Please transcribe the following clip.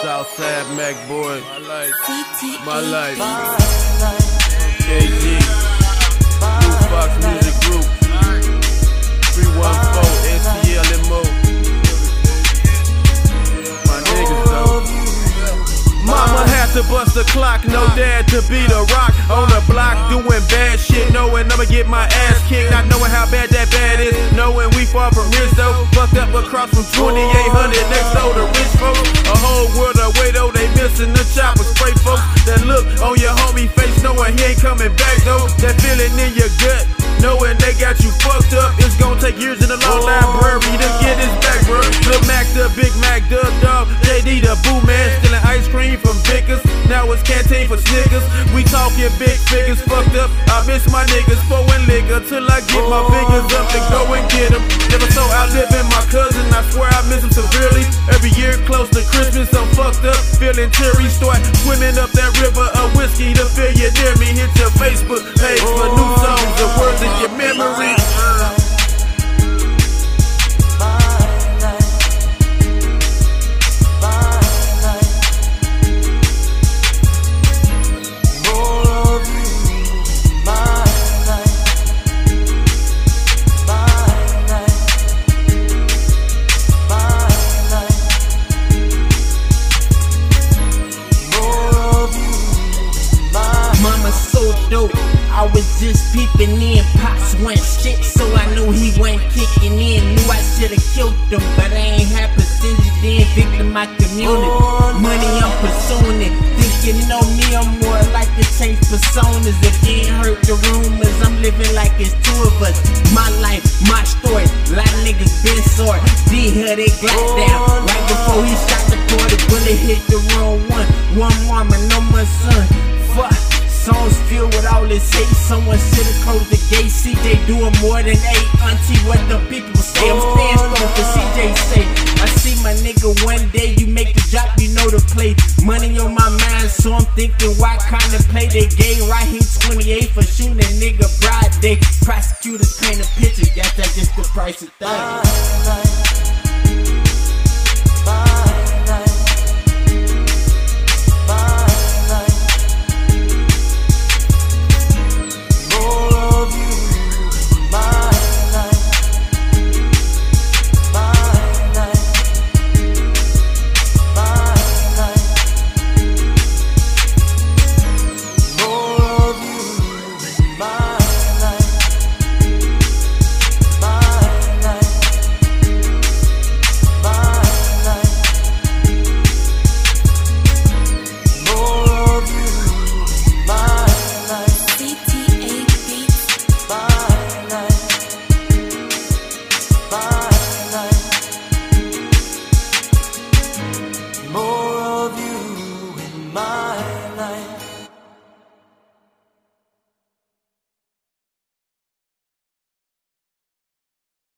Southside Mac boy. My life. My life. KG. Blu Fox Music Group. 314 SCLMO. My niggas though. Mama had to bust the clock, no dad to be the rock on the block, doing bad shit, knowing I'ma get my ass kicked, not knowing how bad that bad is, knowing we far from rich though, fucked up across from 2800 next door to rich folks, feeling in your gut, knowing they got you fucked up, it's gonna take years in the law library to get his back, bro. Lil Mac the Big Mac, Dub Dog, JD the Boo Man, stealing ice cream from Vickers. Now it's canteen for Snickers. We talking big figures, fucked up. I miss my niggas, pouring liquor till I get my fingers up and go and get them. Never so outliving teary. Start swimming up that river of whiskey to feel you near me. Hit your Facebook page for new songs, the words in your memory. Mama. I was just peeping in. Pops went shit, so I knew he went kicking in. Knew I should've killed him, but I ain't had percentage then. Victim my community. Money, I'm pursuing it. Think you know me, I'm more like to change personas. If you ain't heard the rumors, I'm living like it's two of us. My life, my story. Lot of niggas been sore. D had they glass down. Right before he shot the boy, the bullet hit the wrong one. One woman, no more son. Fuck. Songs filled with all this hate. Someone should've closed the gate. CJ doing more than eight. Auntie, what the people say? I'm staying strong for CJ say. I see my nigga one day. You make the drop, you know the play. Money on my mind, so I'm thinking why kind of play they game. Right here, 28 for shooting nigga broad day. Prosecutors paint a picture. Guess that's just the price of things.